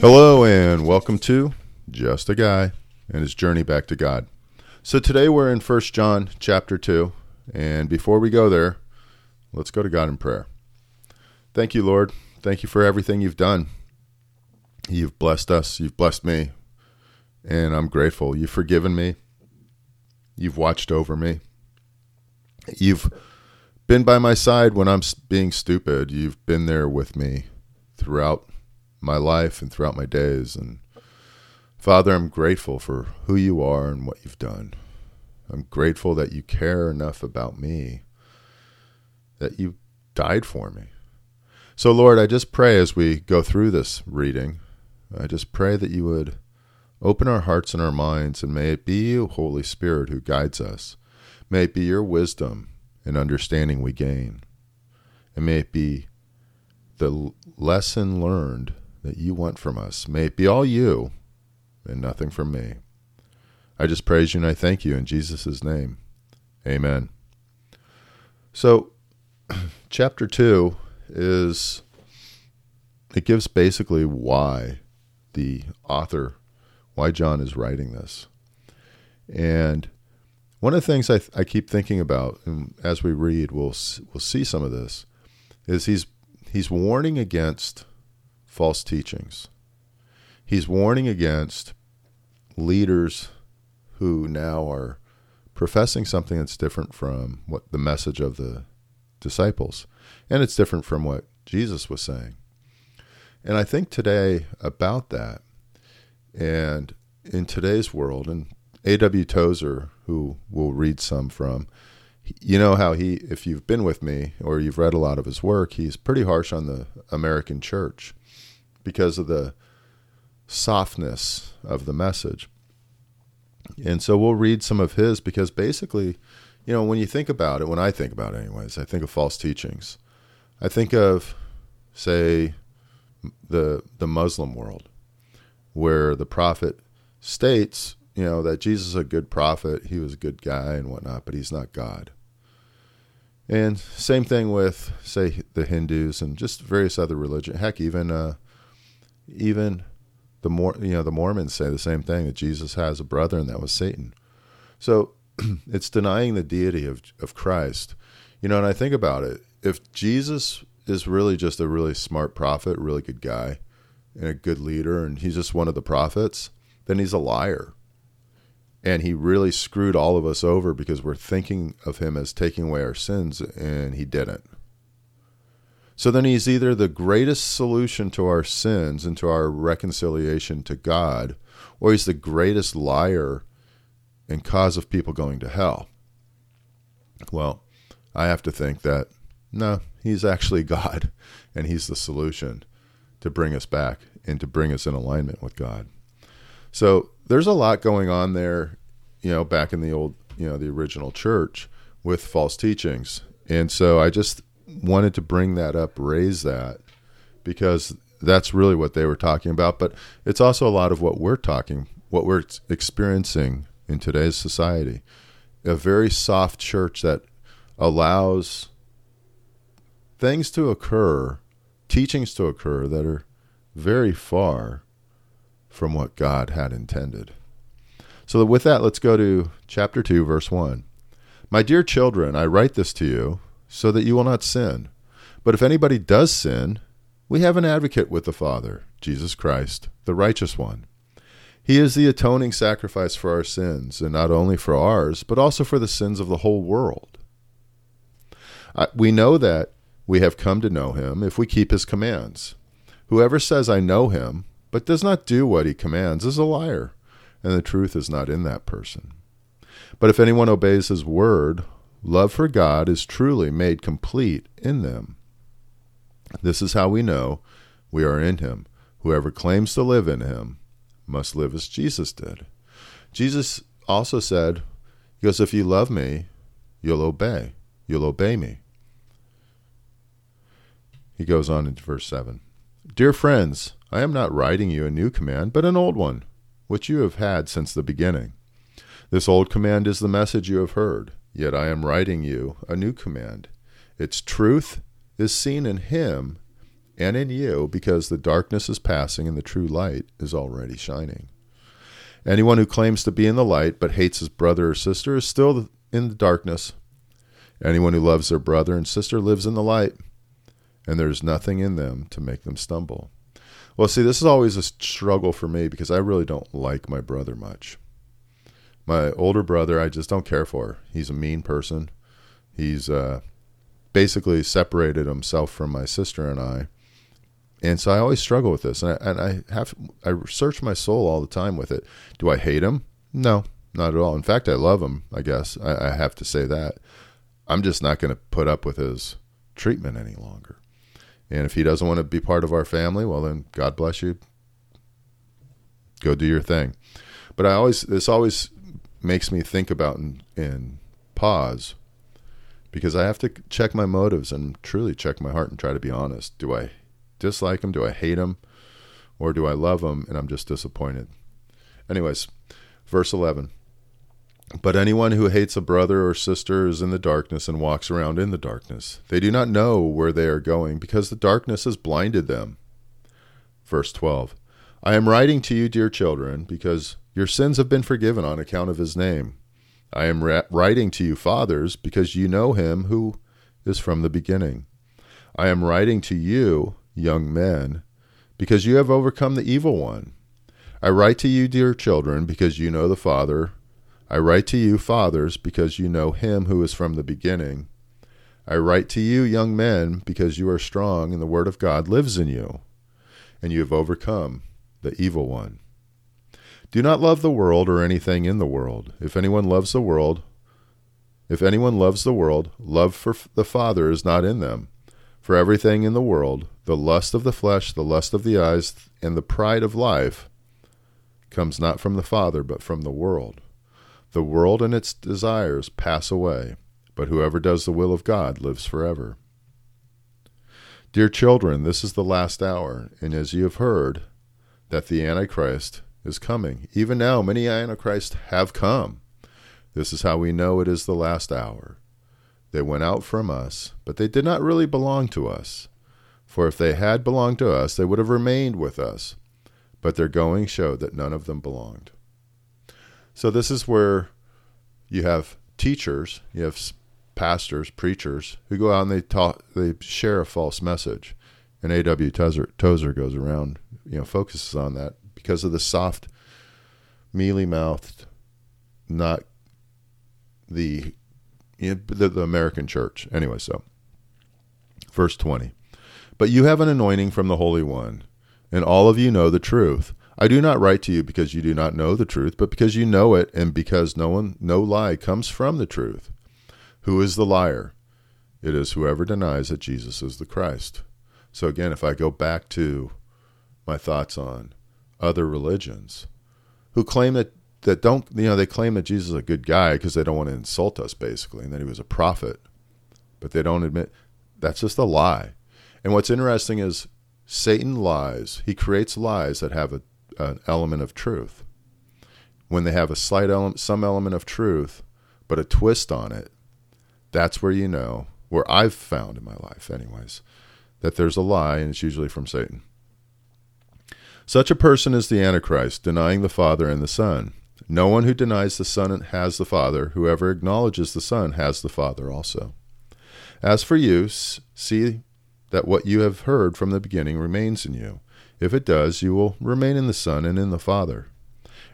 Hello, and welcome to Just a Guy and His Journey Back to God. So today we're in First John chapter 2, and before we go there, let's go to God in prayer. Thank you, Lord. Thank you for everything you've done. You've blessed us, you've blessed me, and I'm grateful. You've forgiven me, you've watched over me, you've been by my side when I'm being stupid. You've been there with me throughout my life and throughout my days. And Father, I'm grateful for who you are and what you've done. I'm grateful that you care enough about me, that you died for me. So, Lord, I just pray as we go through this reading, I just pray that you would open our hearts and our minds, and may it be you, Holy Spirit, who guides us. May it be your wisdom and understanding we gain. And may it be the lesson learned that you want from us. May it be all you and nothing from me. I just praise you and I thank you in Jesus' name. Amen. So, chapter 2 is, it gives basically why the author, why John is writing this. And one of the things I, th- I keep thinking about, and as we read, we'll we'll see some of this, is he's he's warning against false teachings. He's warning against leaders who now are professing something that's different from what the message of the disciples, and it's different from what Jesus was saying. And I think today about that, and in today's world, and A.W. Tozer, who we'll read some from, you know how he, if you've been with me or you've read a lot of his work, he's pretty harsh on the American church because of the softness of the message. And so we'll read some of his because basically, you know, when you think about it, when I think about it, anyways, I think of false teachings. I think of, say, the the Muslim world, where the prophet states, you know, that Jesus is a good prophet, he was a good guy and whatnot, but he's not God. And same thing with, say, the Hindus and just various other religions. Heck, even uh, even the more you know, the Mormons say the same thing that Jesus has a brother, and that was Satan. So it's denying the deity of of Christ. You know, and I think about it. If Jesus is really just a really smart prophet, really good guy, and a good leader, and he's just one of the prophets, then he's a liar. And he really screwed all of us over because we're thinking of him as taking away our sins, and he didn't. So then he's either the greatest solution to our sins and to our reconciliation to God, or he's the greatest liar and cause of people going to hell. Well, I have to think that no, he's actually God and he's the solution to bring us back and to bring us in alignment with God. So there's a lot going on there, you know, back in the old, you know, the original church with false teachings. And so I just wanted to bring that up, raise that, because that's really what they were talking about. But it's also a lot of what we're talking, what we're experiencing in today's society. A very soft church that allows things to occur, teachings to occur that are very far from what God had intended. So, with that, let's go to chapter 2, verse 1. My dear children, I write this to you so that you will not sin. But if anybody does sin, we have an advocate with the Father, Jesus Christ, the righteous one. He is the atoning sacrifice for our sins, and not only for ours, but also for the sins of the whole world. We know that we have come to know him if we keep his commands. Whoever says, I know him, but does not do what he commands, is a liar, and the truth is not in that person. But if anyone obeys his word, Love for God is truly made complete in them. This is how we know we are in Him. Whoever claims to live in Him must live as Jesus did. Jesus also said, He goes, If you love me, you'll obey. You'll obey me. He goes on into verse 7 Dear friends, I am not writing you a new command, but an old one, which you have had since the beginning. This old command is the message you have heard. Yet I am writing you a new command, Its truth is seen in him and in you because the darkness is passing and the true light is already shining. Anyone who claims to be in the light but hates his brother or sister is still in the darkness. Anyone who loves their brother and sister lives in the light, and there is nothing in them to make them stumble. Well, see, this is always a struggle for me because I really don't like my brother much. My older brother, I just don't care for. He's a mean person. He's uh, basically separated himself from my sister and I. And so I always struggle with this, and I, and I have I search my soul all the time with it. Do I hate him? No, not at all. In fact, I love him. I guess I, I have to say that. I'm just not going to put up with his treatment any longer. And if he doesn't want to be part of our family, well, then God bless you. Go do your thing. But I always this always makes me think about and, and pause because I have to check my motives and truly check my heart and try to be honest. Do I dislike him? Do I hate him? Or do I love him and I'm just disappointed? Anyways, verse 11. But anyone who hates a brother or sister is in the darkness and walks around in the darkness. They do not know where they are going because the darkness has blinded them. Verse 12. I am writing to you, dear children, because your sins have been forgiven on account of his name. I am ra- writing to you, fathers, because you know him who is from the beginning. I am writing to you, young men, because you have overcome the evil one. I write to you, dear children, because you know the Father. I write to you, fathers, because you know him who is from the beginning. I write to you, young men, because you are strong, and the word of God lives in you, and you have overcome the evil one. Do not love the world or anything in the world. If anyone loves the world, if anyone loves the world, love for the Father is not in them. For everything in the world, the lust of the flesh, the lust of the eyes, and the pride of life, comes not from the Father, but from the world. The world and its desires pass away, but whoever does the will of God lives forever. Dear children, this is the last hour, and as you have heard that the Antichrist is coming. Even now, many Antichrists have come. This is how we know it is the last hour. They went out from us, but they did not really belong to us. For if they had belonged to us, they would have remained with us. But their going showed that none of them belonged. So, this is where you have teachers, you have pastors, preachers who go out and they talk, they share a false message. And A.W. Tozer, Tozer goes around, you know, focuses on that because of the soft, mealy mouthed, not the, you know, the, the American church. Anyway, so verse 20. But you have an anointing from the Holy One, and all of you know the truth. I do not write to you because you do not know the truth, but because you know it, and because no one, no lie comes from the truth. Who is the liar? It is whoever denies that Jesus is the Christ. So again, if I go back to my thoughts on other religions who claim that that don't you know they claim that Jesus is a good guy because they don't want to insult us basically and that he was a prophet but they don't admit that's just a lie and what's interesting is Satan lies he creates lies that have a, an element of truth when they have a slight element some element of truth but a twist on it that's where you know where I've found in my life anyways that there's a lie and it's usually from Satan such a person is the Antichrist, denying the Father and the Son. No one who denies the Son has the Father. Whoever acknowledges the Son has the Father also. As for you, see that what you have heard from the beginning remains in you. If it does, you will remain in the Son and in the Father.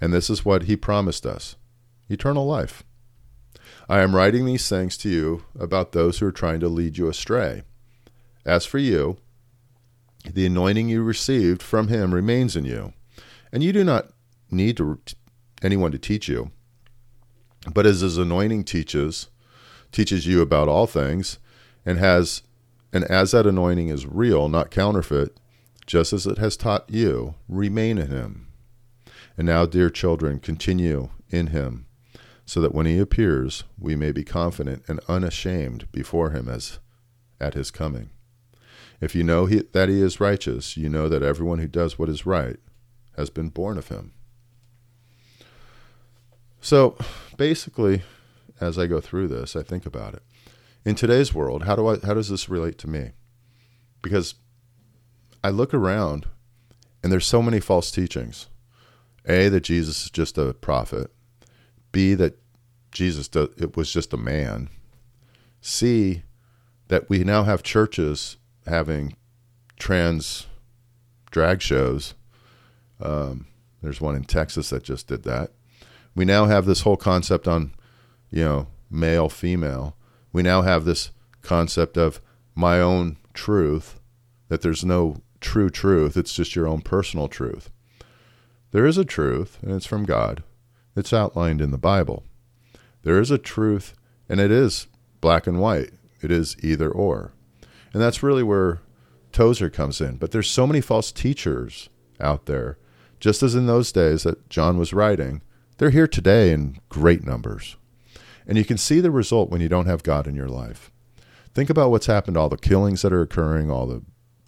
And this is what he promised us eternal life. I am writing these things to you about those who are trying to lead you astray. As for you, the anointing you received from him remains in you, and you do not need to, anyone to teach you. But as his anointing teaches, teaches you about all things, and has and as that anointing is real, not counterfeit, just as it has taught you, remain in him. And now, dear children, continue in him, so that when he appears, we may be confident and unashamed before him as at his coming. If you know he, that he is righteous, you know that everyone who does what is right has been born of him. So basically, as I go through this, I think about it. in today's world, how do I how does this relate to me? Because I look around and there's so many false teachings. A that Jesus is just a prophet. B that Jesus it was just a man. C that we now have churches having trans drag shows. Um, there's one in Texas that just did that. We now have this whole concept on, you know, male, female. We now have this concept of my own truth, that there's no true truth, it's just your own personal truth. There is a truth, and it's from God. It's outlined in the Bible. There is a truth, and it is black and white. It is either or. And that's really where Tozer comes in. But there's so many false teachers out there, just as in those days that John was writing. They're here today in great numbers. And you can see the result when you don't have God in your life. Think about what's happened, all the killings that are occurring, all the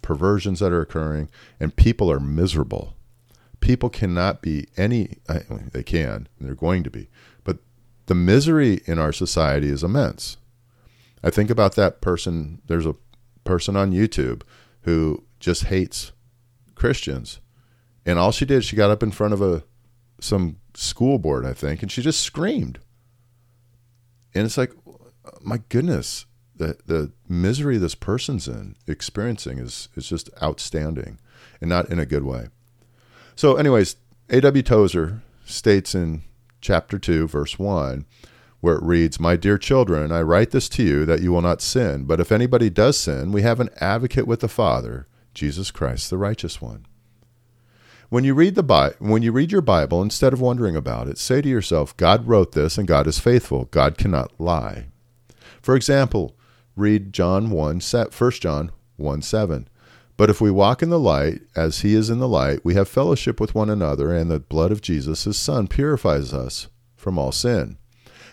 perversions that are occurring, and people are miserable. People cannot be any, they can, they're going to be, but the misery in our society is immense. I think about that person. There's a person on YouTube who just hates Christians. And all she did, she got up in front of a some school board, I think, and she just screamed. And it's like, my goodness, the the misery this person's in experiencing is is just outstanding, and not in a good way. So, anyways, A.W. Tozer states in chapter two, verse one, where it reads, My dear children, I write this to you that you will not sin. But if anybody does sin, we have an advocate with the Father, Jesus Christ, the righteous one. When you read the Bi- when you read your Bible, instead of wondering about it, say to yourself, God wrote this and God is faithful. God cannot lie. For example, read John 1, 1 John 1 7. But if we walk in the light, as he is in the light, we have fellowship with one another, and the blood of Jesus, his Son, purifies us from all sin.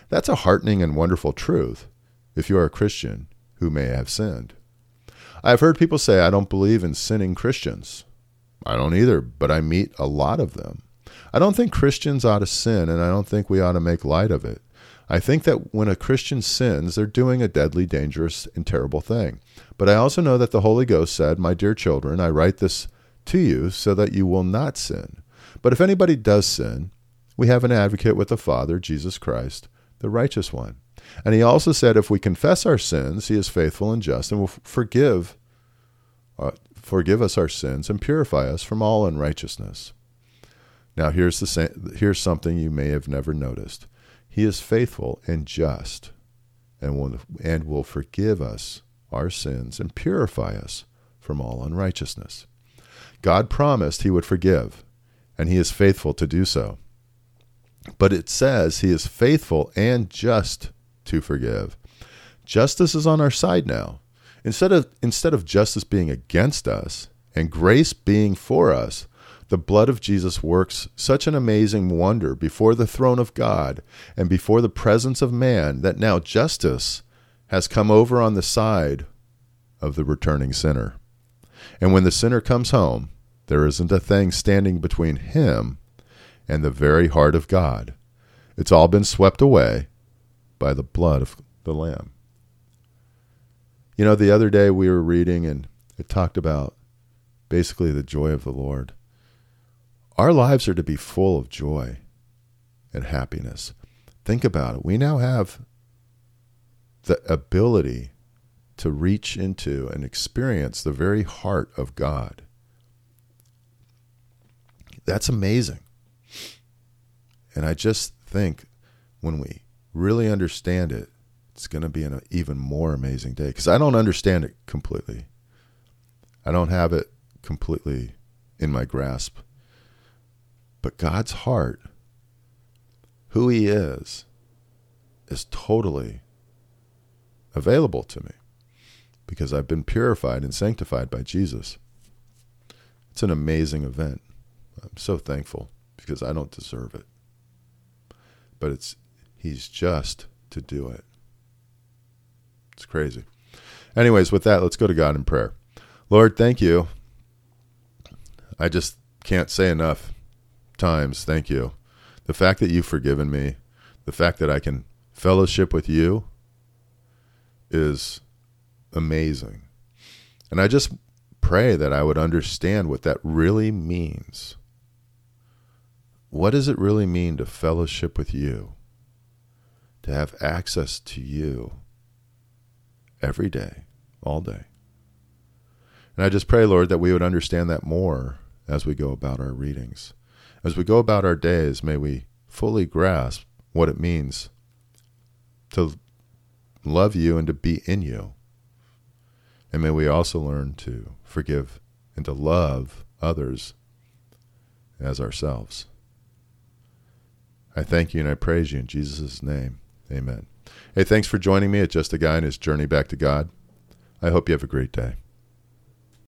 That's a heartening and wonderful truth if you are a Christian who may have sinned. I've heard people say, I don't believe in sinning Christians. I don't either, but I meet a lot of them. I don't think Christians ought to sin, and I don't think we ought to make light of it. I think that when a Christian sins, they're doing a deadly, dangerous, and terrible thing. But I also know that the Holy Ghost said, My dear children, I write this to you so that you will not sin. But if anybody does sin, we have an advocate with the Father, Jesus Christ, the righteous one. And he also said, if we confess our sins, he is faithful and just and will forgive, uh, forgive us our sins and purify us from all unrighteousness. Now here's the here's something you may have never noticed. He is faithful and just, and will and will forgive us our sins and purify us from all unrighteousness. God promised he would forgive, and he is faithful to do so. But it says he is faithful and just to forgive. Justice is on our side now. Instead of instead of justice being against us and grace being for us, the blood of Jesus works such an amazing wonder before the throne of God and before the presence of man that now justice has come over on the side of the returning sinner. And when the sinner comes home, there isn't a thing standing between him and the very heart of God. It's all been swept away by the blood of the Lamb. You know, the other day we were reading and it talked about basically the joy of the Lord. Our lives are to be full of joy and happiness. Think about it. We now have the ability to reach into and experience the very heart of God. That's amazing. And I just think when we really understand it, it's going to be an even more amazing day because I don't understand it completely. I don't have it completely in my grasp. But God's heart, who He is, is totally available to me because I've been purified and sanctified by Jesus. It's an amazing event. I'm so thankful because I don't deserve it but it's he's just to do it. It's crazy. Anyways, with that, let's go to God in prayer. Lord, thank you. I just can't say enough times thank you. The fact that you've forgiven me, the fact that I can fellowship with you is amazing. And I just pray that I would understand what that really means. What does it really mean to fellowship with you? To have access to you every day, all day. And I just pray, Lord, that we would understand that more as we go about our readings. As we go about our days, may we fully grasp what it means to love you and to be in you. And may we also learn to forgive and to love others as ourselves. I thank you and I praise you in Jesus' name. Amen. Hey, thanks for joining me at Just a Guy and His Journey Back to God. I hope you have a great day.